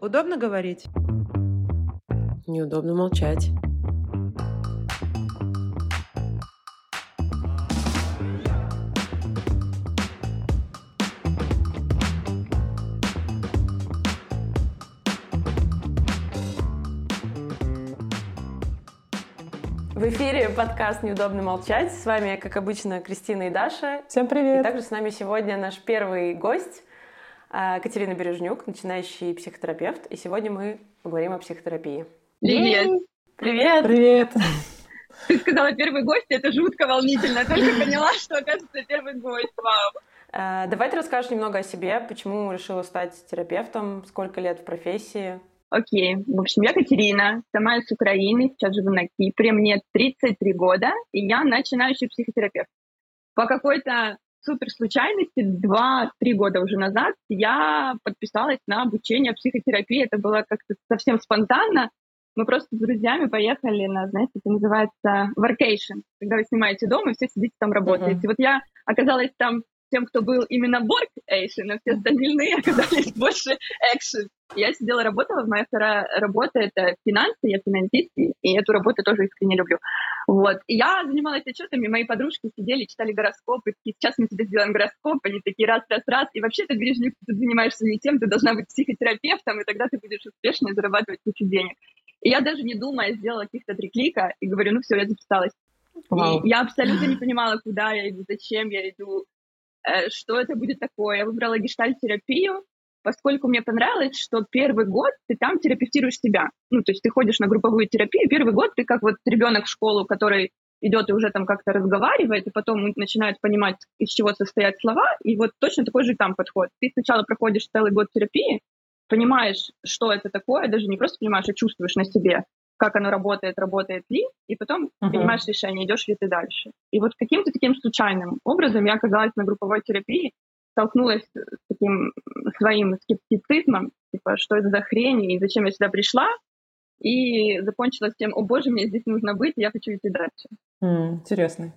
Удобно говорить? Неудобно молчать. В эфире подкаст «Неудобно молчать». С вами, как обычно, Кристина и Даша. Всем привет! И также с нами сегодня наш первый гость Катерина Бережнюк, начинающий психотерапевт. И сегодня мы поговорим о психотерапии. Привет! Привет! Привет! Ты сказала первый гость, это жутко волнительно. Только поняла, что оказывается первый гость. Вау! А, давай ты расскажешь немного о себе, почему решила стать терапевтом, сколько лет в профессии. Окей. В общем, я Катерина, сама из Украины, сейчас живу на Кипре, мне 33 года, и я начинающий психотерапевт. По какой-то супер случайности, два-три года уже назад я подписалась на обучение психотерапии. Это было как-то совсем спонтанно. Мы просто с друзьями поехали на, знаете, это называется workation, когда вы снимаете дом и все сидите там работаете. Uh-huh. Вот я оказалась там тем, кто был именно work action, а все остальные оказались больше action. Я сидела, работала, моя вторая работа — это финансы, я финансист, и эту работу тоже искренне люблю. Вот. И я занималась отчетами, мои подружки сидели, читали гороскопы, и сейчас мы тебе сделаем гороскоп, они такие раз-раз-раз, и вообще ты говоришь, ты занимаешься не тем, ты должна быть психотерапевтом, и тогда ты будешь успешно зарабатывать кучу денег. И я даже не думая сделала каких-то три клика и говорю, ну все, я записалась. Wow. И я абсолютно не понимала, куда я иду, зачем я иду, э, что это будет такое. Я выбрала гештальт-терапию, поскольку мне понравилось, что первый год ты там терапевтируешь себя. Ну, то есть ты ходишь на групповую терапию, первый год ты как вот ребенок в школу, который идет и уже там как-то разговаривает, и потом начинает понимать, из чего состоят слова, и вот точно такой же там подход. Ты сначала проходишь целый год терапии, понимаешь, что это такое, даже не просто понимаешь, а чувствуешь на себе, как оно работает, работает ли, и потом uh-huh. принимаешь решение, идешь ли ты дальше. И вот каким-то таким случайным образом я оказалась на групповой терапии, столкнулась с таким своим скептицизмом, типа, что это за хрень и зачем я сюда пришла, и закончилась тем, о боже, мне здесь нужно быть, я хочу идти дальше. Mm, интересно.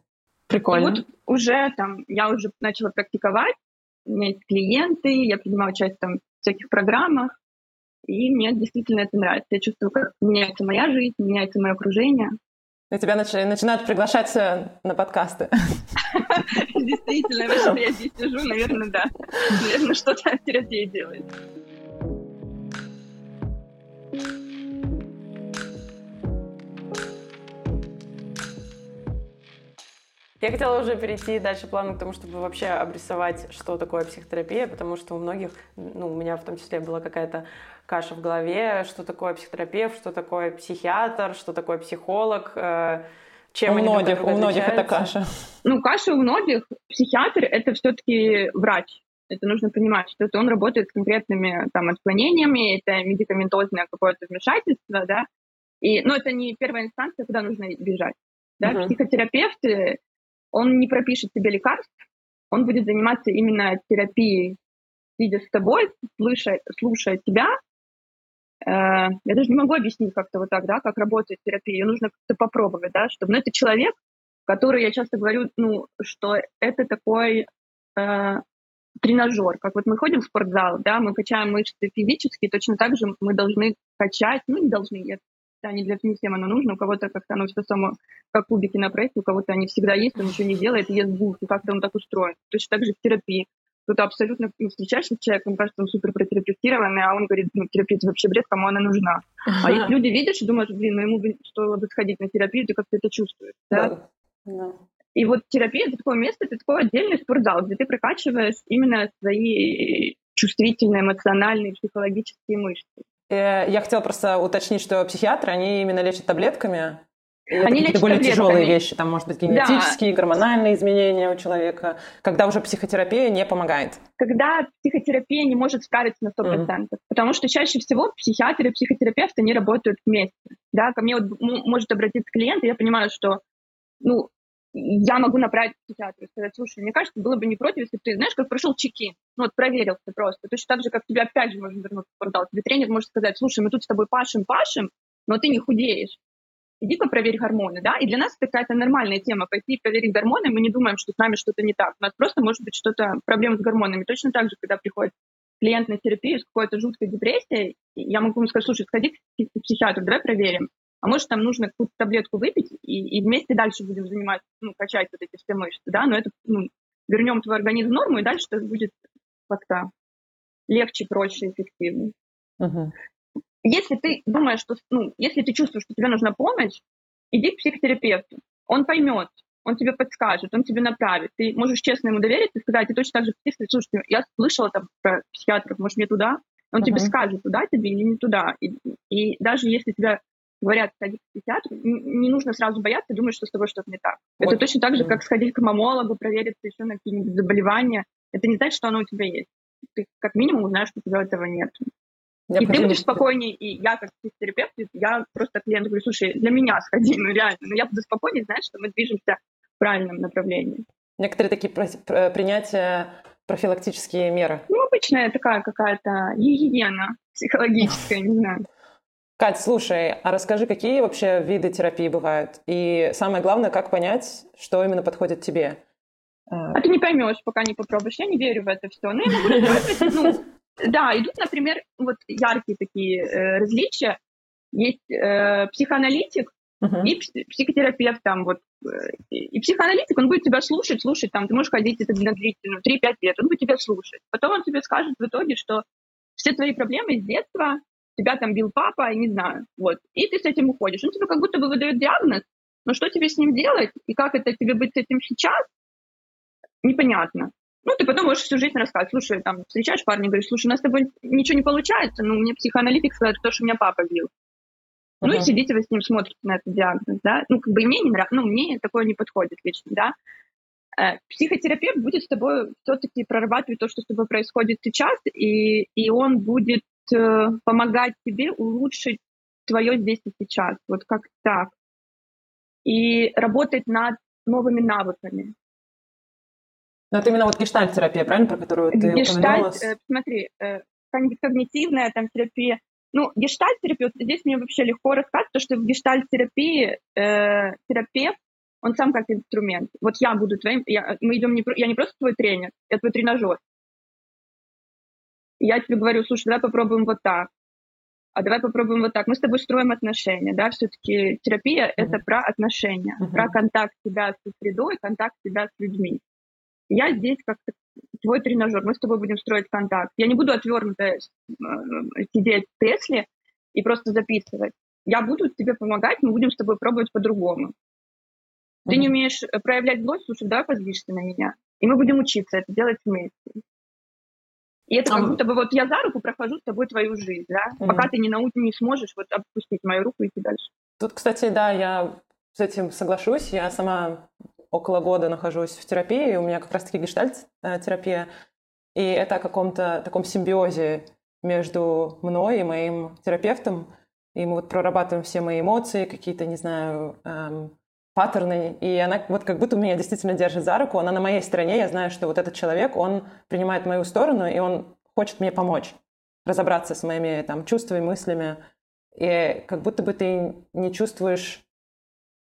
Прикольно. И вот уже там, я уже начала практиковать, у меня есть клиенты, я принимаю участие там, в всяких программах, и мне действительно это нравится. Я чувствую, как меняется моя жизнь, меняется мое окружение. И тебя начи- начинают приглашать на подкасты. Действительно, я здесь сижу, наверное, да. Наверное, что-то терапия делает. Я хотела уже перейти дальше плавно к тому, чтобы вообще обрисовать, что такое психотерапия, потому что у многих, ну, у меня в том числе была какая-то каша в голове, что такое психотерапевт, что такое психиатр, что такое психолог, э, чем у они многих, друг у многих это каша. Ну, каша у многих. Психиатр — это все-таки врач. Это нужно понимать, что это он работает с конкретными там отклонениями, это медикаментозное какое-то вмешательство, да, и, но это не первая инстанция, куда нужно бежать. Да? Uh-huh. Психотерапевт он не пропишет тебе лекарств, он будет заниматься именно терапией, сидя с тобой, слушая, слушая тебя. Э, я даже не могу объяснить как-то вот так, да, как работает терапия. Ее нужно как-то попробовать, да, чтобы... Ну, это человек, который, я часто говорю, ну, что это такой э, тренажер. Как вот мы ходим в спортзал, да, мы качаем мышцы физически, точно так же мы должны качать, ну, не должны, я да, не для всем оно нужно, у кого-то как-то оно все само, как кубики на прессе, у кого-то они всегда есть, он ничего не делает, ест булки, как-то он так устроен. Точно так же в терапии. Кто-то абсолютно ну, встречаешься с человеком, кажется, он супер протерапевтированный, а он говорит, ну, терапия вообще бред, кому она нужна. А если люди видишь и думают, блин, ну ему стоило бы сходить на терапию, ты как-то это чувствуешь, да? да. И вот терапия — это такое место, это такой отдельный спортзал, где ты прокачиваешь именно свои чувствительные, эмоциональные, психологические мышцы. Э, я хотела просто уточнить, что психиатры, они именно лечат таблетками. Они это более тяжелые вещи, там, может быть, генетические, да. гормональные изменения у человека, когда уже психотерапия не помогает. Когда психотерапия не может справиться на 100%, mm-hmm. потому что чаще всего психиатры и психотерапевты, они работают вместе. Да, ко мне вот может обратиться клиент, и я понимаю, что ну, я могу направить к психиатру и сказать, слушай, мне кажется, было бы не против, если бы ты, знаешь, как прошел чеки, ну вот проверил ты просто. Точно так же, как тебе опять же можно вернуться в спортзал. Тебе тренер может сказать, слушай, мы тут с тобой пашем, пашем, но ты не худеешь. Иди-ка проверь гормоны, да? И для нас это какая-то нормальная тема. Пойти проверить гормоны, мы не думаем, что с нами что-то не так. У нас просто может быть что-то, проблема с гормонами. Точно так же, когда приходит клиент на терапию с какой-то жуткой депрессией, я могу ему сказать, слушай, сходи к психиатру, давай проверим. А может, там нужно какую-то таблетку выпить, и, и вместе дальше будем заниматься, ну, качать вот эти все мышцы, да, но это, ну, вернем твой организм в норму, и дальше это будет как-то легче, проще, эффективнее. Uh-huh. Если ты думаешь, что, ну, если ты чувствуешь, что тебе нужна помощь, иди к психотерапевту. Он поймет, он тебе подскажет, он тебе направит. Ты можешь честно ему довериться и сказать, и точно так же психиатр, слушай, я слышала там про психиатров, может, мне туда? Он uh-huh. тебе скажет, туда тебе или не туда. И, и даже если тебя говорят, сходи к психиатру, не нужно сразу бояться, думать, что с тобой что-то не так. Вот. Это точно так же, как сходить к мамологу, провериться еще на какие-нибудь заболевания. Это не значит, что оно у тебя есть. Ты как минимум узнаешь, что у тебя этого нет. Я и ты будешь спокойнее, и я как психотерапевт, я просто клиенту говорю, слушай, для меня сходи, ну реально, но я буду спокойнее, знаешь, что мы движемся в правильном направлении. Некоторые такие принятия профилактические меры. Ну, обычная такая какая-то гигиена психологическая, не знаю. Кать, слушай, а расскажи, какие вообще виды терапии бывают? И самое главное, как понять, что именно подходит тебе? А ты не поймешь, пока не попробуешь. Я не верю в это все. Ну, я могу ну, да, идут, например, вот яркие такие э, различия. Есть э, психоаналитик uh-huh. и психотерапевт там вот. Э, и психоаналитик, он будет тебя слушать, слушать, там, ты можешь ходить это на длительную, 3-5 лет, он будет тебя слушать. Потом он тебе скажет в итоге, что все твои проблемы с детства, тебя там бил папа, я не знаю, вот. И ты с этим уходишь. Он тебе как будто бы выдает диагноз, но что тебе с ним делать и как это тебе быть с этим сейчас, непонятно. Ну, ты потом можешь всю жизнь рассказывать. Слушай, там, встречаешь парня, говоришь, слушай, у нас с тобой ничего не получается, ну, мне психоаналитик сказал, то, что меня папа бил. Uh-huh. Ну, и сидите вы с ним, смотрите на этот диагноз, да. Ну, как бы мне не нравится, ну, мне такое не подходит лично, да. Э, психотерапевт будет с тобой все-таки прорабатывать то, что с тобой происходит сейчас, и, и он будет э, помогать тебе улучшить твое здесь и сейчас, вот как так. И работать над новыми навыками. Но это именно вот гештальт-терапия, правильно, про которую ты Гештальт, э, смотри, э, когнитивная там терапия. Ну, гештальт-терапия, здесь мне вообще легко рассказать, то, что в гештальт-терапии э, терапевт, он сам как инструмент. Вот я буду твоим, я, мы идем не, я не просто твой тренер, я твой тренажер. Я тебе говорю, слушай, давай попробуем вот так а давай попробуем вот так. Мы с тобой строим отношения, да, все-таки терапия mm-hmm. это про отношения, mm-hmm. про контакт себя с средой, контакт себя с людьми. Я здесь как твой тренажер, мы с тобой будем строить контакт. Я не буду отвернуто э, сидеть в Тесле и просто записывать. Я буду тебе помогать, мы будем с тобой пробовать по-другому. Mm-hmm. Ты не умеешь э, проявлять злость, слушай, давай позлишься на меня. И мы будем учиться это делать вместе. И это как будто бы вот я за руку прохожу с тобой твою жизнь, да, mm-hmm. пока ты не, нау- не сможешь вот отпустить мою руку и идти дальше. Тут, кстати, да, я с этим соглашусь. Я сама около года нахожусь в терапии, у меня как раз-таки гештальт-терапия, и это о каком-то таком симбиозе между мной и моим терапевтом, и мы вот прорабатываем все мои эмоции, какие-то, не знаю, эм, паттерны, и она вот как будто меня действительно держит за руку, она на моей стороне, я знаю, что вот этот человек, он принимает мою сторону, и он хочет мне помочь разобраться с моими там чувствами, мыслями, и как будто бы ты не чувствуешь,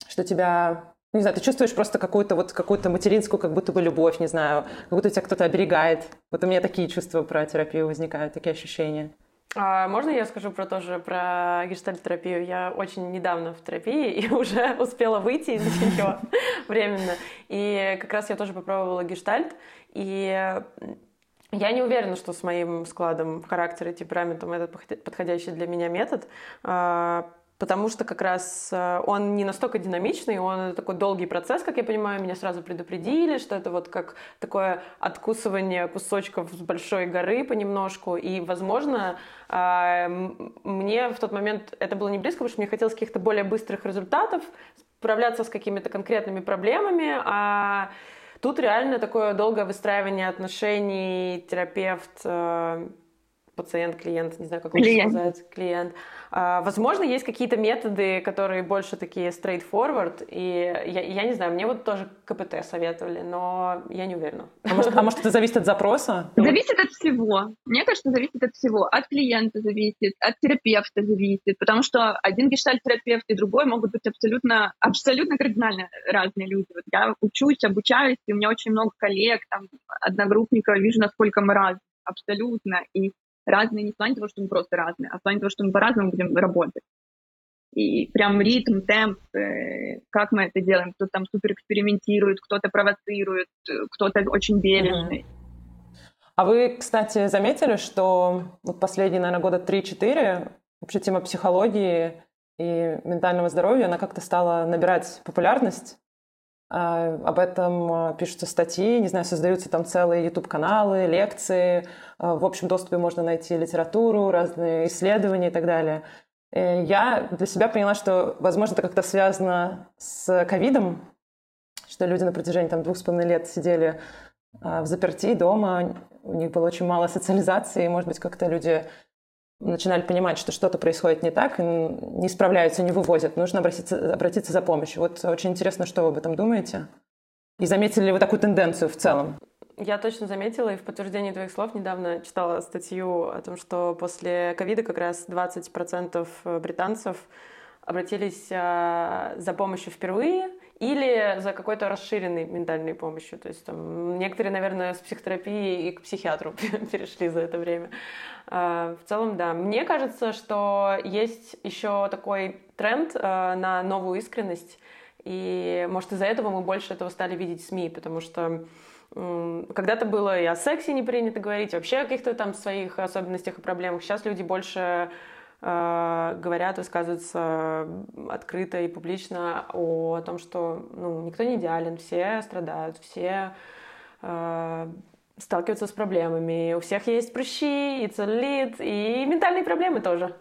что тебя ну, не знаю, ты чувствуешь просто какую-то вот какую-то материнскую, как будто бы любовь, не знаю, как будто тебя кто-то оберегает. Вот у меня такие чувства про терапию возникают, такие ощущения. А можно я скажу про тоже про гештальт-терапию? Я очень недавно в терапии и уже успела выйти из нее временно. И как раз я тоже попробовала гештальт. И я не уверена, что с моим складом характера и темпераментом это подходящий для меня метод, а, потому что как раз э, он не настолько динамичный, он такой долгий процесс, как я понимаю, меня сразу предупредили, что это вот как такое откусывание кусочков с большой горы понемножку, и, возможно, э, мне в тот момент это было не близко, потому что мне хотелось каких-то более быстрых результатов, справляться с какими-то конкретными проблемами, а тут реально такое долгое выстраивание отношений терапевт э, пациент, клиент, не знаю, как лучше клиент. сказать, клиент. А, возможно, есть какие-то методы, которые больше такие straightforward, и я, я не знаю, мне вот тоже КПТ советовали, но я не уверена. А может, а может это зависит от запроса? Зависит от всего. Мне кажется, зависит от всего. От клиента зависит, от терапевта зависит, потому что один гештальт-терапевт и другой могут быть абсолютно, абсолютно кардинально разные люди. Вот я учусь, обучаюсь, и у меня очень много коллег, там, одногруппников, вижу, насколько мы разные абсолютно, и разные не в плане того, что мы просто разные, а в плане того, что мы по-разному будем работать. И прям ритм, темп, э, как мы это делаем, кто-то там супер экспериментирует, кто-то провоцирует, кто-то очень бережный. А вы, кстати, заметили, что вот последние, наверное, года 3-4 вообще тема психологии и ментального здоровья, она как-то стала набирать популярность. А, об этом а, пишутся статьи, не знаю, создаются там целые YouTube-каналы, лекции. А, в общем доступе можно найти литературу, разные исследования и так далее. И я для себя поняла, что, возможно, это как-то связано с ковидом, что люди на протяжении там, двух с половиной лет сидели в заперти дома, у них было очень мало социализации, может быть, как-то люди начинали понимать, что что-то происходит не так, не справляются, не вывозят, нужно обратиться, обратиться за помощью. Вот очень интересно, что вы об этом думаете? И заметили ли вы такую тенденцию в целом? Я точно заметила, и в подтверждении твоих слов недавно читала статью о том, что после ковида как раз 20% британцев обратились а, за помощью впервые, или за какой-то расширенной ментальной помощью. То есть там, некоторые, наверное, с психотерапии и к психиатру перешли за это время. А, в целом, да. Мне кажется, что есть еще такой тренд а, на новую искренность. И, может, из-за этого мы больше этого стали видеть в СМИ, потому что когда-то было и о сексе не принято говорить, вообще о каких-то там своих особенностях и проблемах. Сейчас люди больше говорят, высказываются открыто и публично о том, что ну, никто не идеален, все страдают, все э, сталкиваются с проблемами, у всех есть прыщи, и целлюлит, и ментальные проблемы тоже.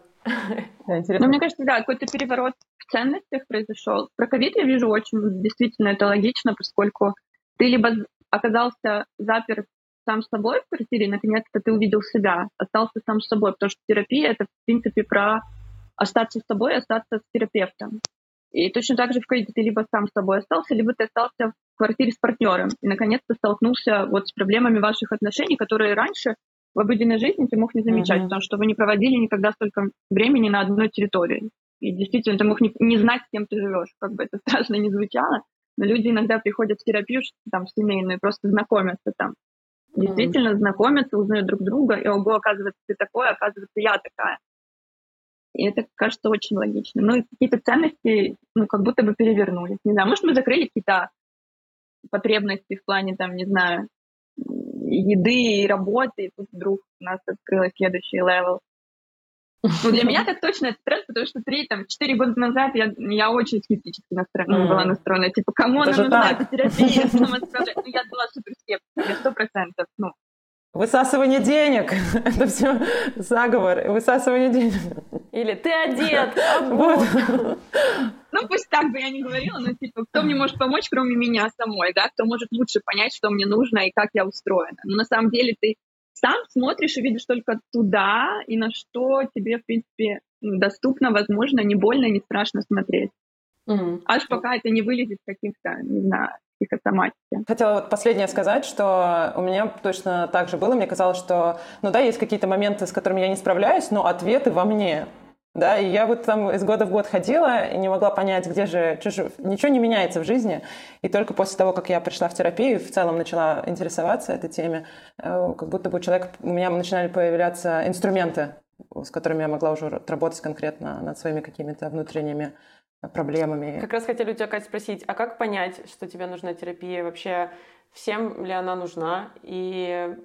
Да, Ну, мне кажется, да, какой-то переворот в ценностях произошел. Про ковид я вижу очень, действительно, это логично, поскольку ты либо оказался заперт сам с собой в квартире, наконец-то ты увидел себя, остался сам с собой, потому что терапия — это, в принципе, про остаться с собой, остаться с терапевтом. И точно так же в ковиде ты либо сам с собой остался, либо ты остался в квартире с партнером и наконец-то столкнулся вот с проблемами ваших отношений, которые раньше в обыденной жизни ты мог не замечать, mm-hmm. потому что вы не проводили никогда столько времени на одной территории. И действительно, ты мог не, не знать, с кем ты живешь, как бы это страшно не звучало, но люди иногда приходят в терапию, там, в семейную, просто знакомятся там действительно знакомятся, узнают друг друга, и ого, оказывается, ты такой, оказывается, я такая. И это кажется очень логично. Ну и какие-то ценности, ну, как будто бы перевернулись. Не знаю, может, мы закрыли какие-то потребности в плане, там, не знаю, еды и работы, и тут вдруг у нас открылось следующий level. Ну, для меня так точно это тренд, потому что три, там, четыре года назад я, я очень скептически настроена, mm. была настроена. Типа, кому она нужна, эта терапия? Ну, я была супер скептиком, сто процентов, ну. Высасывание денег. Это все заговор. Высасывание денег. Или ты одет. Вот. Ну, пусть так бы я не говорила, но типа, кто мне может помочь, кроме меня самой, да? Кто может лучше понять, что мне нужно и как я устроена. Но на самом деле ты сам смотришь и видишь только туда, и на что тебе, в принципе, доступно, возможно, не больно, не страшно смотреть. Mm-hmm. Аж пока это не вылезет каких-то, не знаю, психосоматики. Хотела вот последнее сказать, что у меня точно так же было. Мне казалось, что, ну да, есть какие-то моменты, с которыми я не справляюсь, но ответы во мне. Да, и я вот там из года в год ходила и не могла понять, где же, же, ничего не меняется в жизни. И только после того, как я пришла в терапию, в целом начала интересоваться этой теме, э, как будто бы у человека, у меня начинали появляться инструменты, с которыми я могла уже работать конкретно над своими какими-то внутренними проблемами. Как раз хотели у тебя, Катя, спросить, а как понять, что тебе нужна терапия? Вообще, всем ли она нужна? И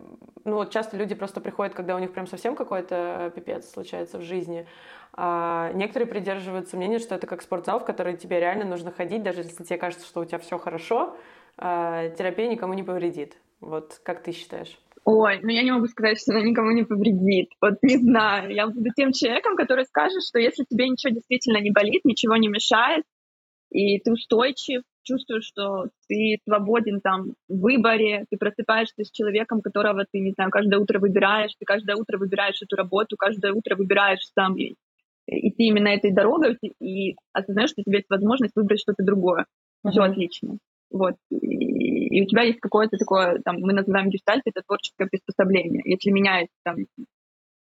ну, вот часто люди просто приходят, когда у них прям совсем какой-то пипец случается в жизни. А некоторые придерживаются мнения, что это как спортзал, в который тебе реально нужно ходить, даже если тебе кажется, что у тебя все хорошо, а терапия никому не повредит. Вот как ты считаешь? Ой, ну я не могу сказать, что она никому не повредит. Вот не знаю. Я буду тем человеком, который скажет, что если тебе ничего действительно не болит, ничего не мешает, и ты устойчив, чувствуешь, что ты свободен там в выборе, ты просыпаешься с человеком, которого ты, не знаю, каждое утро выбираешь, ты каждое утро выбираешь эту работу, каждое утро выбираешь сам идти именно этой дорогой и осознаешь, что у тебя есть возможность выбрать что-то другое. Uh-huh. Все отлично. Вот. И, и у тебя есть какое-то такое, там, мы называем гештальт, это творческое приспособление. Если меняется там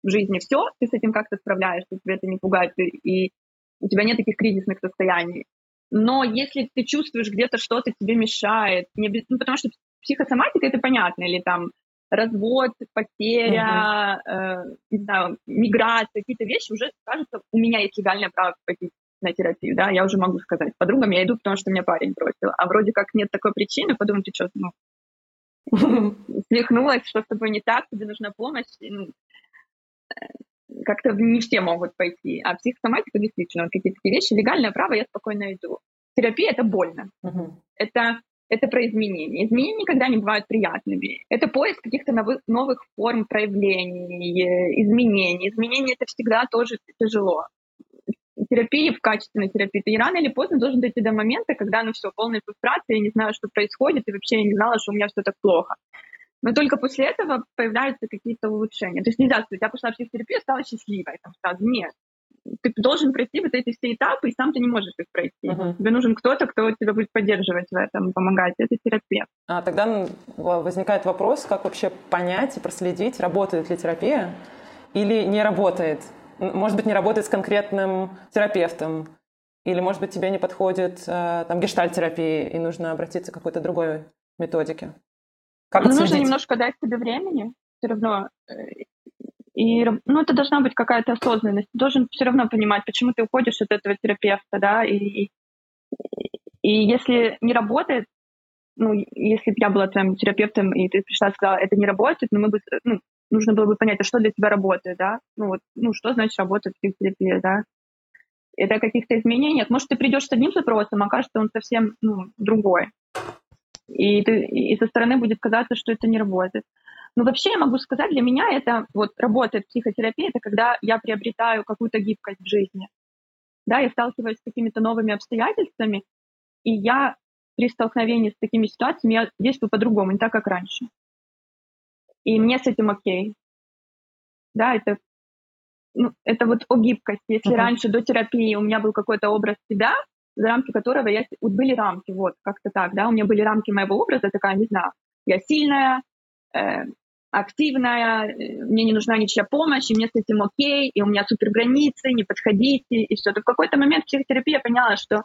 в жизни все, ты с этим как-то справляешься, тебя это не пугает, и, и у тебя нет таких кризисных состояний. Но если ты чувствуешь где-то что-то тебе мешает, не, ну, потому что психосоматика это понятно, или там развод, потеря, uh-huh. э, не знаю, миграция, какие-то вещи, уже кажется, у меня есть легальное право пойти на терапию, да, я уже могу сказать. Подругам я иду, потому что меня парень бросил. А вроде как нет такой причины, подумать, ты что, ну, свихнулась, что с тобой не так, тебе нужна помощь. Как-то не все могут пойти. А психосоматика действительно, вот какие-то такие вещи, легальное право я спокойно иду. Терапия — это больно. Это это про изменения. Изменения никогда не бывают приятными. Это поиск каких-то новых, форм проявлений, изменений. Изменения — это всегда тоже тяжело терапии, в качественной терапии, ты рано или поздно должен дойти до момента, когда, ну все, полная фрустрация, я не знаю, что происходит, и вообще я не знала, что у меня все так плохо. Но только после этого появляются какие-то улучшения. То есть нельзя сказать, я пошла в психотерапию, стала счастливой там, сразу. Нет. Ты должен пройти вот эти все этапы, и сам ты не можешь их пройти. Uh-huh. Тебе нужен кто-то, кто тебя будет поддерживать в этом, помогать. Это терапевт. А тогда возникает вопрос, как вообще понять и проследить, работает ли терапия или не работает может быть, не работает с конкретным терапевтом, или, может быть, тебе не подходит э, там гештальт-терапия, и нужно обратиться к какой-то другой методике. Как ну, нужно немножко дать себе времени, все равно. Э, и, ну, это должна быть какая-то осознанность. Ты должен все равно понимать, почему ты уходишь от этого терапевта, да, и, и, если не работает, ну, если бы я была твоим терапевтом, и ты пришла и сказала, это не работает, но мы бы, ну, нужно было бы понять, а что для тебя работает, да? Ну вот, ну что значит работает психотерапия, да? Это каких-то изменениях. Может, ты придешь с одним запросом, а окажется он совсем ну, другой. И, ты, и со стороны будет казаться, что это не работает. Но вообще я могу сказать, для меня это вот работает психотерапия, это когда я приобретаю какую-то гибкость в жизни. Да, я сталкиваюсь с какими-то новыми обстоятельствами, и я при столкновении с такими ситуациями я действую по-другому, не так, как раньше. И мне с этим окей. Да, это, ну, это вот о гибкости. Если uh-huh. раньше до терапии у меня был какой-то образ себя, за рамки которого я... Вот были рамки, вот, как-то так, да, у меня были рамки моего образа, такая, не знаю, я сильная, э, активная, э, мне не нужна ничья помощь, и мне с этим окей, и у меня супер границы, не подходите, и все. То в какой-то момент психотерапия поняла, что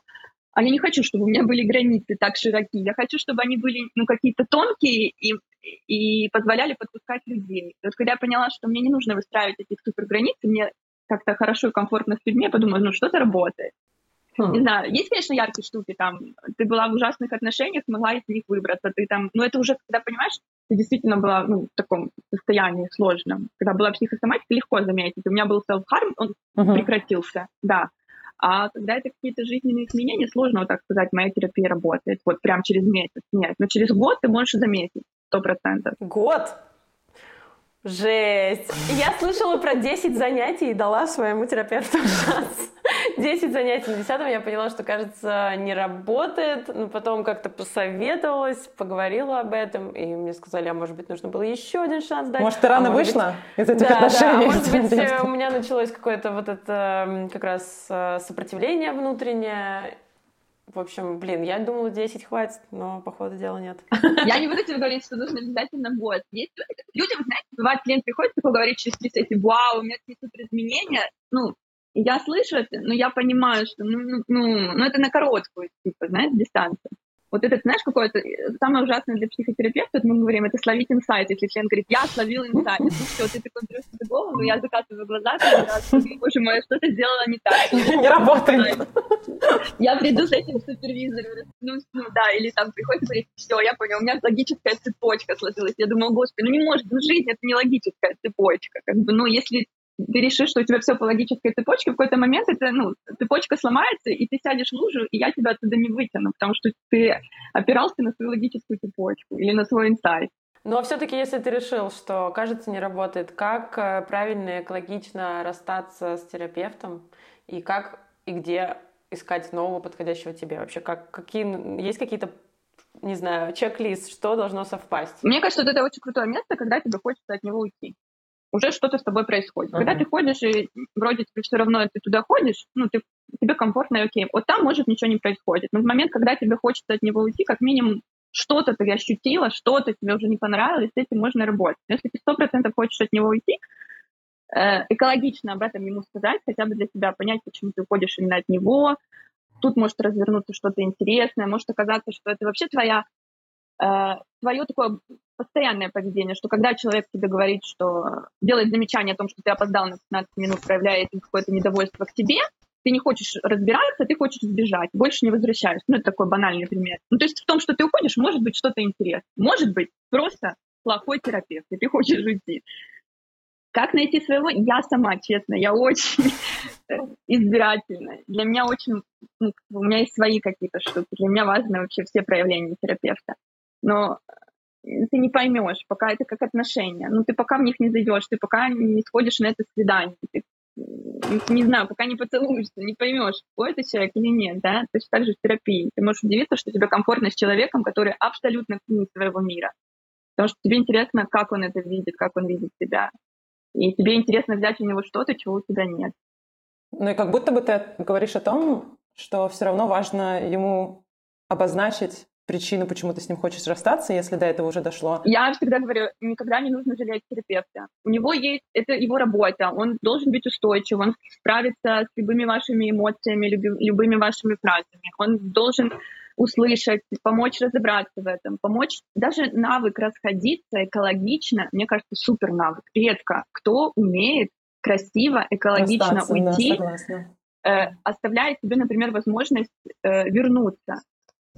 а я не хочу, чтобы у меня были границы так широкие. Я хочу, чтобы они были ну, какие-то тонкие и, и позволяли подпускать людей. И вот когда я поняла, что мне не нужно выстраивать этих супер границ, мне как-то хорошо и комфортно с людьми, я подумала, ну что-то работает. Хм. Не знаю, есть, конечно, яркие штуки, там, ты была в ужасных отношениях, могла из них выбраться, ты там, но это уже, когда понимаешь, ты действительно была, ну, в таком состоянии сложном. Когда была психосоматика, легко заметить. У меня был self-harm, он uh-huh. прекратился, да. А когда это какие-то жизненные изменения, сложно вот так сказать, моя терапия работает вот прям через месяц. Нет, но через год ты можешь заметить, сто процентов. Год? Жесть. Я слышала про 10 занятий и дала своему терапевту шанс. 10 занятий. На 10 я поняла, что, кажется, не работает. Но потом как-то посоветовалась, поговорила об этом. И мне сказали, а может быть, нужно было еще один шанс дать. Может, ты рано а вышла быть... из этих да, отношений? Да, а может быть, у меня началось какое-то вот это как раз э, сопротивление внутреннее. В общем, блин, я думала, 10 хватит, но, походу, дела нет. Я не буду тебе говорить, что нужно обязательно год. Есть... Людям, знаете, бывает, клиент приходит, такой говорит через 3 сессии, вау, у меня такие супер изменения. Ну, я слышу это, но я понимаю, что ну, ну, ну, ну это на короткую, типа, знаешь, дистанцию. Вот этот, знаешь, какое-то э, самое ужасное для психотерапевта, мы говорим, это словить инсайт. Если клиент говорит, я словил инсайт, ну все, ты такой берешь себе голову, я закатываю глаза, боже мой, что ты сделала не так. Не работает. Я приду с этим супервизором, ну, ну да, или там приходит и говорит, все, я понял, у меня логическая цепочка сложилась. Я думаю, господи, ну не может, ну жизнь это не логическая цепочка. Как бы, ну если ты решишь, что у тебя все по логической цепочке, в какой-то момент это, ну, цепочка сломается, и ты сядешь в лужу, и я тебя оттуда не вытяну, потому что ты опирался на свою логическую цепочку или на свой инсайт. Ну а все-таки, если ты решил, что, кажется, не работает, как э, правильно и экологично расстаться с терапевтом, и как и где искать нового подходящего тебе? Вообще, как, какие, есть какие-то не знаю, чек-лист, что должно совпасть? Мне кажется, что это очень крутое место, когда тебе хочется от него уйти уже что-то с тобой происходит. Uh-huh. Когда ты ходишь, и вроде тебе все равно ты туда ходишь, ну, ты, тебе комфортно и окей. Вот там, может, ничего не происходит. Но в момент, когда тебе хочется от него уйти, как минимум что-то ты ощутила, что-то тебе уже не понравилось, с этим можно работать. Но если ты сто процентов хочешь от него уйти, э, экологично об этом ему сказать, хотя бы для себя понять, почему ты уходишь именно от него. Тут может развернуться что-то интересное, может оказаться, что это вообще твоя, э, твое такое постоянное поведение, что когда человек тебе говорит, что делает замечание о том, что ты опоздал на 15 минут, проявляя этим какое-то недовольство к тебе, ты не хочешь разбираться, ты хочешь сбежать, больше не возвращаешься. Ну, это такой банальный пример. Ну, то есть в том, что ты уходишь, может быть что-то интересное. Может быть просто плохой терапевт, и ты хочешь уйти. Как найти своего? Я сама, честно, я очень избирательная. Для меня очень... Ну, у меня есть свои какие-то штуки. Для меня важно вообще все проявления терапевта. Но ты не поймешь, пока это как отношения. Ну, ты пока в них не зайдешь, ты пока не сходишь на это свидание, ты не знаю, пока не поцелуешься, не поймешь, какой это человек или нет, да, точно так же в терапии. Ты можешь удивиться, что тебе комфортно с человеком, который абсолютно не своего мира. Потому что тебе интересно, как он это видит, как он видит себя. И тебе интересно взять у него что-то, чего у тебя нет. Ну и как будто бы ты говоришь о том, что все равно важно ему обозначить причину, почему ты с ним хочешь расстаться, если до этого уже дошло? Я всегда говорю, никогда не нужно жалеть терапевта. У него есть, это его работа, он должен быть устойчив, он справится с любыми вашими эмоциями, любыми вашими фразами. Он должен услышать, помочь разобраться в этом, помочь. Даже навык расходиться экологично, мне кажется, супер навык. Редко кто умеет красиво, экологично Остаться, уйти, да, э, оставляя себе, например, возможность э, вернуться.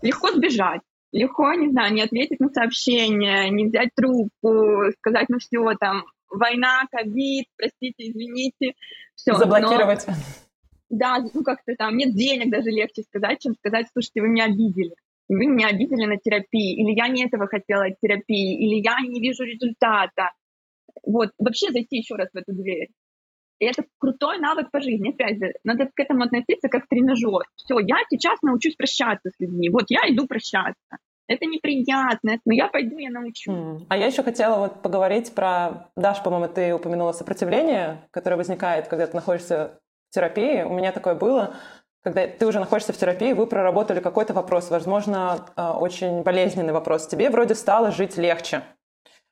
Легко сбежать, легко, не знаю, не ответить на сообщение, не взять трубку, сказать, ну все, там, война, ковид, простите, извините, все. Заблокировать. Но, да, ну как-то там, нет денег даже легче сказать, чем сказать, слушайте, вы меня обидели. Вы меня обидели на терапии, или я не этого хотела от терапии, или я не вижу результата. Вот, вообще зайти еще раз в эту дверь. И это крутой навык по жизни. Опять же, надо к этому относиться как тренажер. Все, я сейчас научусь прощаться с людьми. Вот я иду прощаться. Это неприятно, но я пойду, я научу. А я еще хотела вот поговорить про... Даш, по-моему, ты упомянула сопротивление, которое возникает, когда ты находишься в терапии. У меня такое было, когда ты уже находишься в терапии, вы проработали какой-то вопрос, возможно, э, очень болезненный вопрос. Тебе вроде стало жить легче.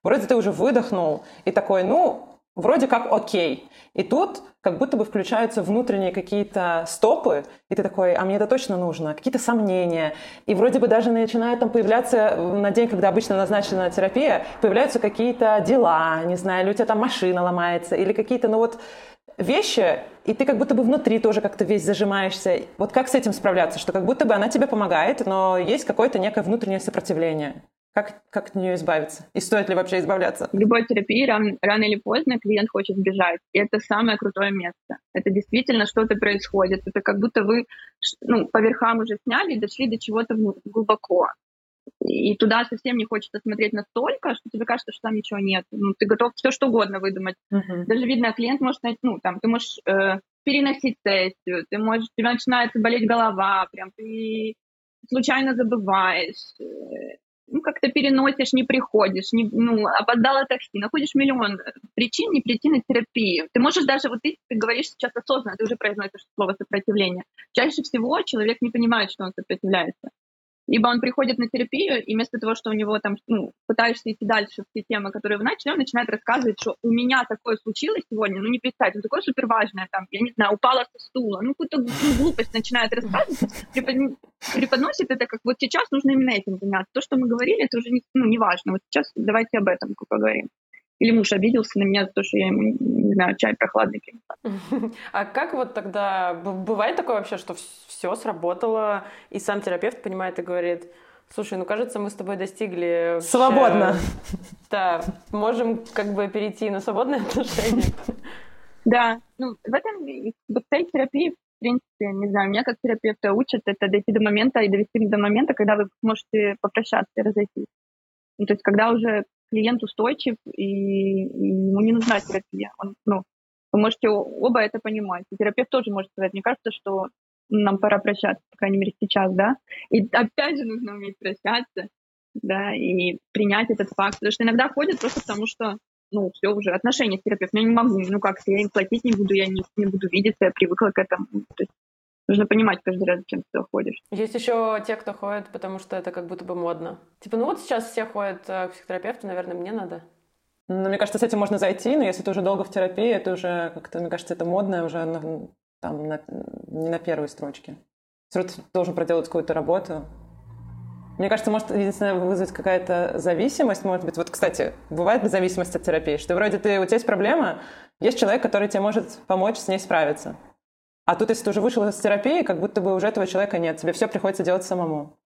Вроде ты уже выдохнул и такой, ну, вроде как окей. И тут как будто бы включаются внутренние какие-то стопы, и ты такой, а мне это точно нужно, какие-то сомнения. И вроде бы даже начинают там появляться на день, когда обычно назначена терапия, появляются какие-то дела, не знаю, или у тебя там машина ломается, или какие-то, ну вот, вещи, и ты как будто бы внутри тоже как-то весь зажимаешься. Вот как с этим справляться, что как будто бы она тебе помогает, но есть какое-то некое внутреннее сопротивление. Как, как от нее избавиться? И стоит ли вообще избавляться? В любой терапии рано, рано или поздно клиент хочет сбежать. И это самое крутое место. Это действительно что-то происходит. Это как будто вы ну, по верхам уже сняли и дошли до чего-то глубоко. И туда совсем не хочется смотреть настолько, что тебе кажется, что там ничего нет. Ну, ты готов все что угодно выдумать. Uh-huh. Даже видно, клиент может, ну, там, ты можешь э, переносить сессию, ты можешь, у тебя начинает болеть голова, прям ты случайно забываешь, э, ну, как-то переносишь, не приходишь, не, ну, опоздала такси, находишь миллион причин не прийти на терапию. Ты можешь даже, вот ты, ты говоришь сейчас осознанно, ты уже произносишь слово сопротивление. Чаще всего человек не понимает, что он сопротивляется. Либо он приходит на терапию, и вместо того, что у него там, ну, пытаешься идти дальше в те темы, которые вы начали, он начинает рассказывать, что у меня такое случилось сегодня, ну не представь, ну такое супер важное, там, я не знаю, упала со стула, ну какую-то глупость начинает рассказывать, преподносит это как вот сейчас нужно именно этим заняться. То, что мы говорили, это уже не, ну, не важно. Вот сейчас давайте об этом поговорим. Или муж обиделся на меня за то, что я ему, не знаю, чай прохладный кинула. А как вот тогда, бывает такое вообще, что все сработало, и сам терапевт понимает и говорит, слушай, ну кажется, мы с тобой достигли... Свободно. Да, можем как бы перейти на свободные отношения. Да, ну в этом, этой терапии, в принципе, не знаю, меня как терапевта учат это дойти до момента и довести до момента, когда вы можете попрощаться и разойтись. Ну, то есть, когда уже клиент устойчив, и, ему не нужна терапия. Он, ну, вы можете оба это понимать. И терапевт тоже может сказать, мне кажется, что нам пора прощаться, по крайней мере, сейчас, да. И опять же нужно уметь прощаться, да, и принять этот факт. Потому что иногда ходят просто потому, что, ну, все уже, отношения с терапевтом, я не могу, ну как, я им платить не буду, я не, не буду видеться, я привыкла к этому. То есть Нужно понимать каждый раз, зачем ты ходишь. Есть еще те, кто ходит, потому что это как будто бы модно. Типа, ну вот сейчас все ходят э, к психотерапевту, наверное, мне надо. Ну, мне кажется, с этим можно зайти, но если ты уже долго в терапии, это уже как-то, мне кажется, это модное уже на, там, на, не на первой строчке. Все равно ты должен проделать какую-то работу. Мне кажется, может единственное вызвать какая-то зависимость, может быть. Вот, кстати, бывает зависимость от терапии, что вроде ты, у тебя есть проблема, есть человек, который тебе может помочь с ней справиться. А тут, если ты уже вышел из терапии, как будто бы уже этого человека нет. Тебе все приходится делать самому.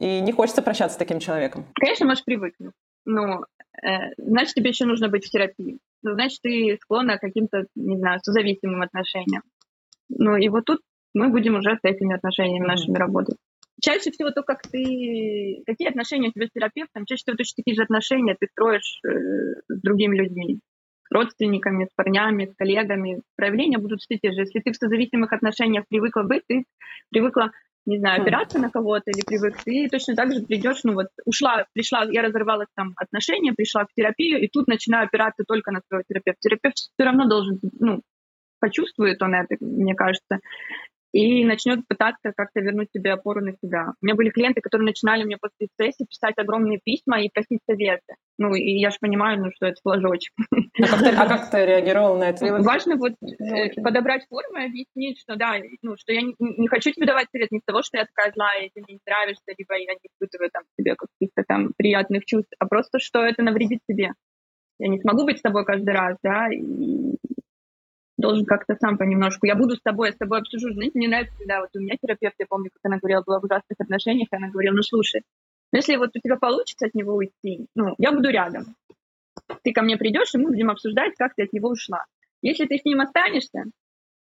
И не хочется прощаться с таким человеком. Конечно, можешь привыкнуть. Ну, э, значит, тебе еще нужно быть в терапии. Ну, значит, ты склонна к каким-то, не знаю, созависимым отношениям. Ну, и вот тут мы будем уже с этими отношениями нашими работать. Чаще всего то, как ты... Какие отношения у тебя с терапевтом, чаще всего точно такие же отношения ты строишь э, с другими людьми родственниками, с парнями, с коллегами. Проявления будут все те же. Если ты в созависимых отношениях привыкла быть, ты привыкла не знаю, опираться на кого-то или привык, ты точно так же придешь, ну вот, ушла, пришла, я разорвала там отношения, пришла в терапию, и тут начинаю опираться только на своего терапевта. Терапевт все равно должен, ну, почувствует он это, мне кажется, и начнет пытаться как-то вернуть себе опору на себя. У меня были клиенты, которые начинали мне после сессии писать огромные письма и просить советы. Ну, и я же понимаю, ну, что это флажочек. А как ты, а как ты реагировал на это? Важно вот э, подобрать форму и объяснить, что да, ну, что я не, не хочу тебе давать совет не с того, что я такая злая, и ты мне не нравишься, либо я не испытываю там себе каких-то там приятных чувств, а просто, что это навредит тебе. Я не смогу быть с тобой каждый раз, да, и должен как-то сам понемножку. Я буду с тобой, я с тобой обсужу. Знаете, мне нравится, когда вот у меня терапевт, я помню, как она говорила, была в ужасных отношениях, и она говорила, ну слушай, если вот у тебя получится от него уйти, ну, я буду рядом. Ты ко мне придешь, и мы будем обсуждать, как ты от него ушла. Если ты с ним останешься,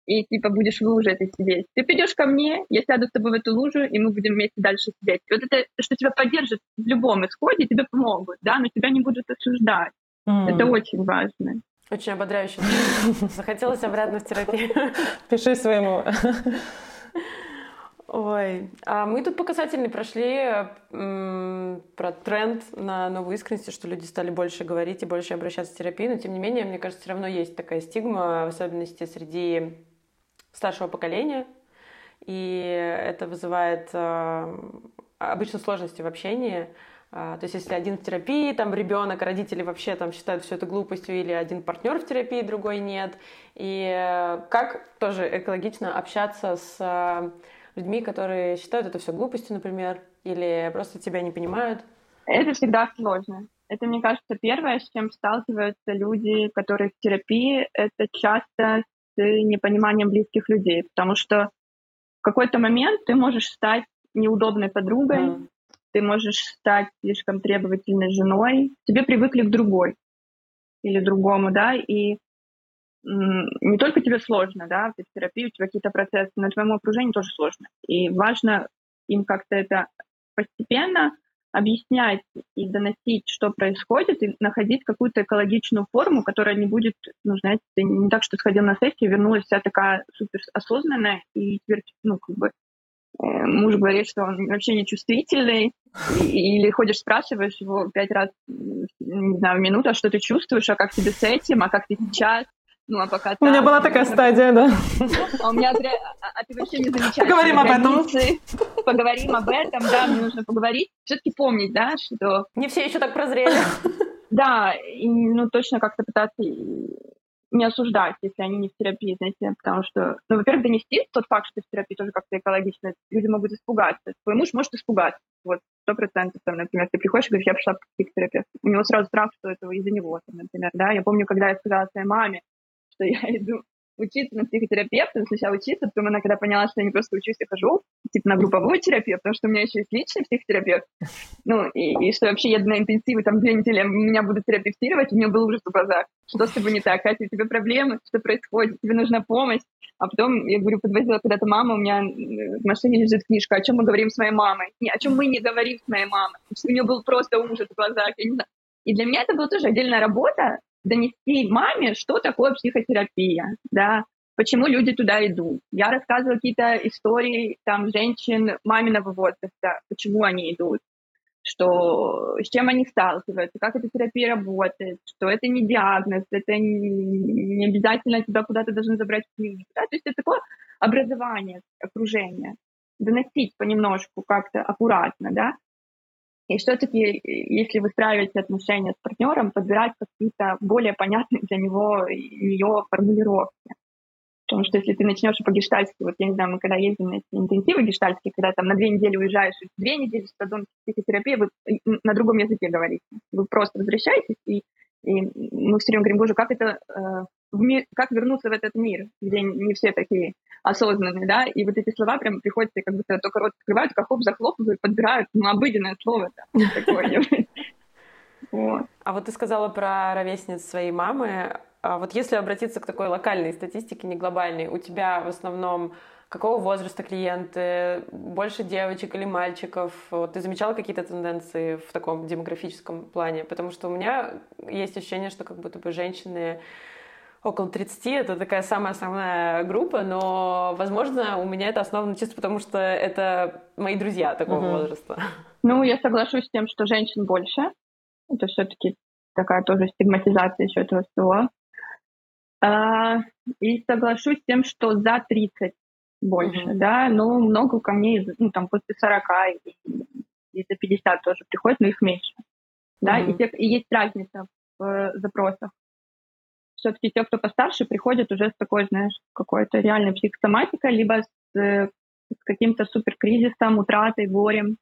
и типа будешь в луже этой сидеть. Ты придешь ко мне, я сяду с тобой в эту лужу, и мы будем вместе дальше сидеть. И вот это, что тебя поддержит в любом исходе, тебе помогут, да, но тебя не будут осуждать. Mm. Это очень важно. Очень ободряюще. Захотелось обратно в терапию. Пиши своему. Ой, а мы тут показательно прошли м, про тренд на новую искренность, что люди стали больше говорить и больше обращаться в терапию, но тем не менее, мне кажется, все равно есть такая стигма, в особенности среди старшего поколения, и это вызывает э, обычно сложности в общении, то есть если один в терапии, там ребенок, родители вообще там считают все это глупостью, или один партнер в терапии, другой нет. И э, как тоже экологично общаться с э, людьми, которые считают это все глупостью, например, или просто тебя не понимают? Это всегда сложно. Это, мне кажется, первое, с чем сталкиваются люди, которые в терапии, это часто с непониманием близких людей, потому что в какой-то момент ты можешь стать неудобной подругой, mm ты можешь стать слишком требовательной женой, тебе привыкли к другой или другому, да, и не только тебе сложно, да, ты в терапии, у тебя какие-то процессы, но твоему окружению тоже сложно. И важно им как-то это постепенно объяснять и доносить, что происходит, и находить какую-то экологичную форму, которая не будет, ну, знаете, не так, что сходил на сессию, вернулась вся такая супер осознанная, и теперь, ну, как бы муж говорит, что он вообще не чувствительный, или ходишь, спрашиваешь его пять раз, не знаю, в минуту, а что ты чувствуешь, а как тебе с этим, а как ты сейчас, ну, а пока У меня была такая стадия, да. А у меня, а, а ты вообще не замечаешь. Поговорим об этом. Поговорим об этом, да, мне нужно поговорить. Все-таки помнить, да, что... Не все еще так прозрели. Да, и, ну, точно как-то пытаться не осуждать, если они не в терапии, знаете, потому что, ну, во-первых, донести тот факт, что ты в терапии тоже как-то экологично, люди могут испугаться. Твой муж может испугаться. Вот, сто процентов, там, например, ты приходишь и говоришь, я пришла к психотерапевту. У него сразу страх, что это из-за него, там, например, да. Я помню, когда я сказала своей маме, что я иду учиться на психотерапевта, сначала учиться, потом она, когда поняла, что я не просто учусь, я хожу, типа, на групповую терапию, потому что у меня еще есть личный психотерапевт, ну, и, и что вообще я на интенсивы, там, две недели меня будут терапевтировать, у меня был ужас в глазах. Что с тобой не так? Катя, у тебя проблемы? Что происходит? Тебе нужна помощь? А потом, я говорю, подвозила когда-то мама, у меня в машине лежит книжка, о чем мы говорим с моей мамой. Не, о чем мы не говорим с моей мамой. У нее был просто ужас в глазах, я не знаю. И для меня это была тоже отдельная работа, донести маме, что такое психотерапия, да, почему люди туда идут. Я рассказывала какие-то истории там женщин маминого возраста, почему они идут, что с чем они сталкиваются, как эта терапия работает, что это не диагноз, это не, не обязательно тебя куда-то должны забрать в. Да? То есть это такое образование, окружение, доносить понемножку как-то аккуратно, да, и все-таки, если выстраиваете отношения с партнером, подбирать какие-то более понятные для него ее формулировки Потому что если ты начнешь по-гештальски, вот я не знаю, мы когда ездим на интенсивы гештальские, когда там на две недели уезжаешь, две недели с подобной психотерапии, вы на другом языке говорите. Вы просто возвращаетесь, и, и мы все время говорим, боже, как это, э, в мир, как вернуться в этот мир, где не все такие осознанные, да, и вот эти слова прям приходится, как будто только рот открывают, как хоп, захлопывают, подбирают, ну, обыденное слово такое. А вот ты сказала про ровесниц своей мамы. А вот если обратиться к такой локальной статистике, не глобальной, у тебя в основном какого возраста клиенты, больше девочек или мальчиков? Ты замечала какие-то тенденции в таком демографическом плане? Потому что у меня есть ощущение, что как будто бы женщины около 30, это такая самая основная группа, но, возможно, у меня это основано чисто потому, что это мои друзья такого uh-huh. возраста. Ну, я соглашусь с тем, что женщин больше. Это все-таки такая тоже стигматизация еще этого всего. А, и соглашусь с тем, что за 30 больше, mm-hmm. да, но много ко мне, ну, там, после 40 и, и за 50 тоже приходят, но их меньше, да, mm-hmm. и, те, и есть разница в э, запросах. Все-таки те, кто постарше, приходят уже с такой, знаешь, какой-то реальной психосоматикой, либо с, э, с каким-то суперкризисом, утратой, горем,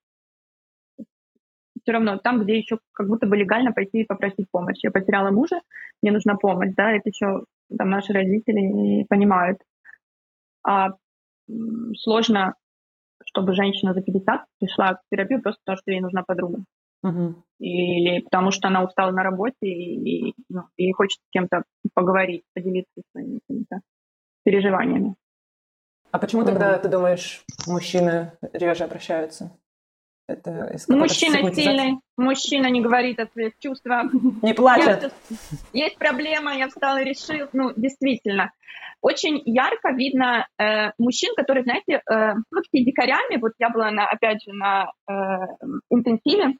все равно там, где еще как будто бы легально пойти и попросить помощь. Я потеряла мужа, мне нужна помощь, да, это еще там наши родители понимают. А сложно, чтобы женщина за 50 пришла в терапию просто потому, что ей нужна подруга. Или потому что она устала на работе и, и, ну, и хочет с кем-то поговорить, поделиться своими какими-то переживаниями. А почему тогда, ты думаешь, мужчины реже обращаются? Это мужчина сильный, мужчина не говорит о своих чувствах. Не плачет. Я, есть проблема, я встал и решил. Ну, действительно. Очень ярко видно э, мужчин, которые, знаете, э, ну, такие дикарями. Вот я была, на, опять же, на э, интенсиве.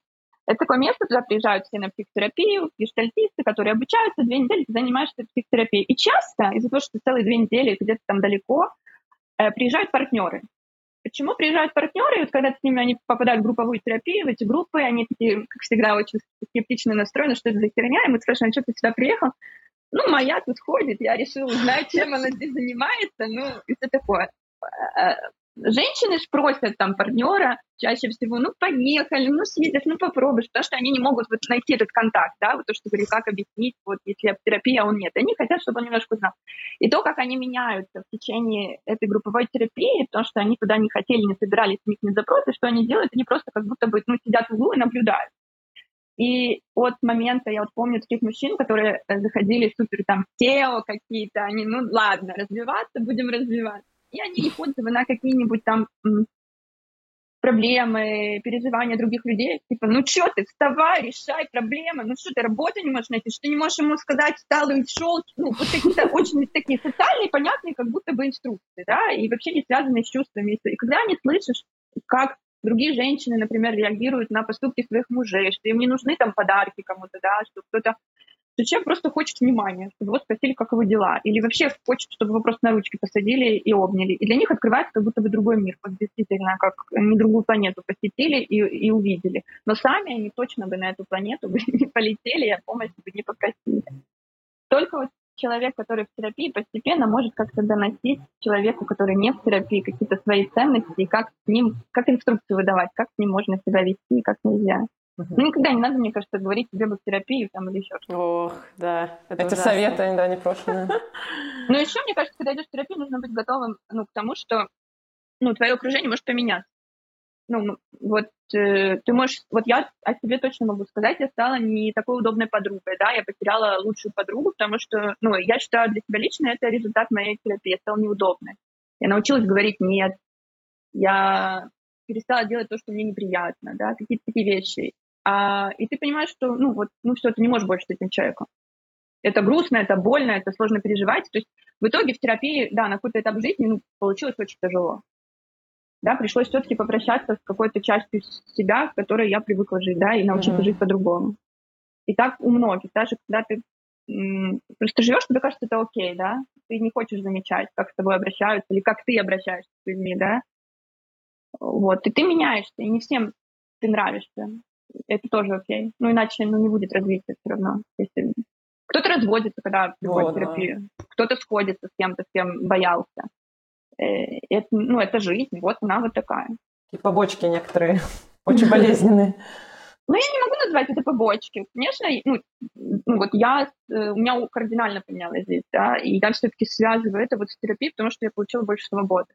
Это такое место, туда приезжают все на психотерапию, гештальтисты, которые обучаются две недели, ты занимаешься психотерапией. И часто, из-за того, что целые две недели где-то там далеко, э, приезжают партнеры. Почему приезжают партнеры, и вот когда с ними они попадают в групповую терапию, в эти группы, они такие, как всегда, очень скептично настроены, что это за херня, и мы спрашиваем, «А что ты сюда приехал? Ну, моя тут ходит, я решила узнать, чем она здесь занимается, ну, и все такое. Женщины спросят там партнера чаще всего, ну, поехали, ну, съездишь, ну, попробуешь, потому что они не могут вот найти этот контакт, да, вот то, что говорю, как объяснить, вот если терапия, а он нет. Они хотят, чтобы он немножко знал. И то, как они меняются в течение этой групповой терапии, потому что они туда не хотели, не собирались, у них нет запроса, что они делают, они просто как будто бы, ну, сидят в углу и наблюдают. И от момента, я вот помню таких мужчин, которые э, заходили супер там SEO какие-то, они, ну ладно, развиваться, будем развиваться и они их отзывы на какие-нибудь там проблемы, переживания других людей. Типа, ну что ты, вставай, решай проблемы. Ну что ты, работу не можешь найти, что ты не можешь ему сказать, встал и ушел. Ну, вот какие-то очень такие социальные, понятные, как будто бы инструкции, да, и вообще не связанные с чувствами. И когда не слышишь, как другие женщины, например, реагируют на поступки своих мужей, что им не нужны там подарки кому-то, да, что кто-то человек просто хочет внимания, чтобы его спросили, как его дела. Или вообще хочет, чтобы его просто на ручки посадили и обняли. И для них открывается как будто бы другой мир. Вот действительно, как не другую планету посетили и, и увидели. Но сами они точно бы на эту планету бы не полетели, и о помощи бы не попросили. Только вот человек, который в терапии, постепенно может как-то доносить человеку, который не в терапии, какие-то свои ценности, и как с ним, как инструкцию выдавать, как с ним можно себя вести, как нельзя. Ну, никогда не надо, мне кажется, говорить тебе бы в терапию там или еще что-то. Ох, да. Это, это советы, да, непрошенные. Ну, еще, мне кажется, когда идешь в терапию, нужно быть готовым ну, к тому, что ну, твое окружение может поменяться. Ну, вот э, ты можешь, вот я о себе точно могу сказать, я стала не такой удобной подругой, да, я потеряла лучшую подругу, потому что, ну, я считаю для себя лично это результат моей терапии, я стала неудобной. Я научилась говорить «нет», я перестала делать то, что мне неприятно, да, какие-то такие вещи. А, и ты понимаешь, что, ну, вот, ну, все, ты не можешь больше с этим человеком. Это грустно, это больно, это сложно переживать. То есть в итоге в терапии, да, на какой-то этап жизни, ну, получилось очень тяжело. Да, пришлось все-таки попрощаться с какой-то частью себя, в которой я привыкла жить, да, и научиться mm-hmm. жить по-другому. И так у многих, даже когда ты просто живешь, тебе кажется, это окей, да, ты не хочешь замечать, как с тобой обращаются, или как ты обращаешься с людьми, да, вот, и ты меняешься, и не всем ты нравишься это тоже окей. Ну, иначе ну, не будет развития все равно. Если Кто-то разводится, когда приходит Вот, терапию. Кто-то сходится с кем-то, с кем боялся. Э, это, ну, это жизнь, вот она вот такая. И побочки некоторые очень болезненные. Ну, я не могу назвать это побочки. Конечно, ну, ну вот я, э, у меня кардинально поменялось здесь, да, и я все-таки связываю это вот с терапией, потому что я получила больше свободы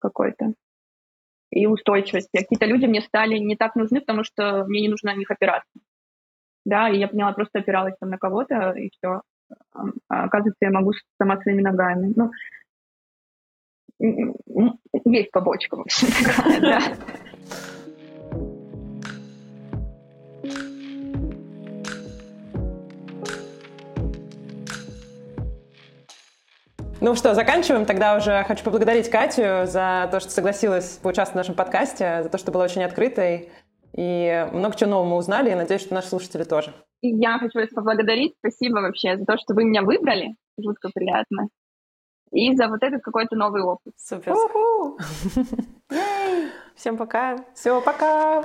какой-то и устойчивости. А какие-то люди мне стали не так нужны, потому что мне не нужна на них опираться. Да, и я поняла, просто опиралась там на кого-то, и все. А оказывается, я могу сама своими ногами. Ну, есть побочка, в общем. Ну что, заканчиваем. Тогда уже хочу поблагодарить Катю за то, что согласилась поучаствовать в нашем подкасте, за то, что была очень открытой. И много чего нового мы узнали, и надеюсь, что наши слушатели тоже. И я хочу вас поблагодарить. Спасибо вообще за то, что вы меня выбрали. Жутко приятно. И за вот этот какой-то новый опыт. Супер. Всем пока. Все, пока!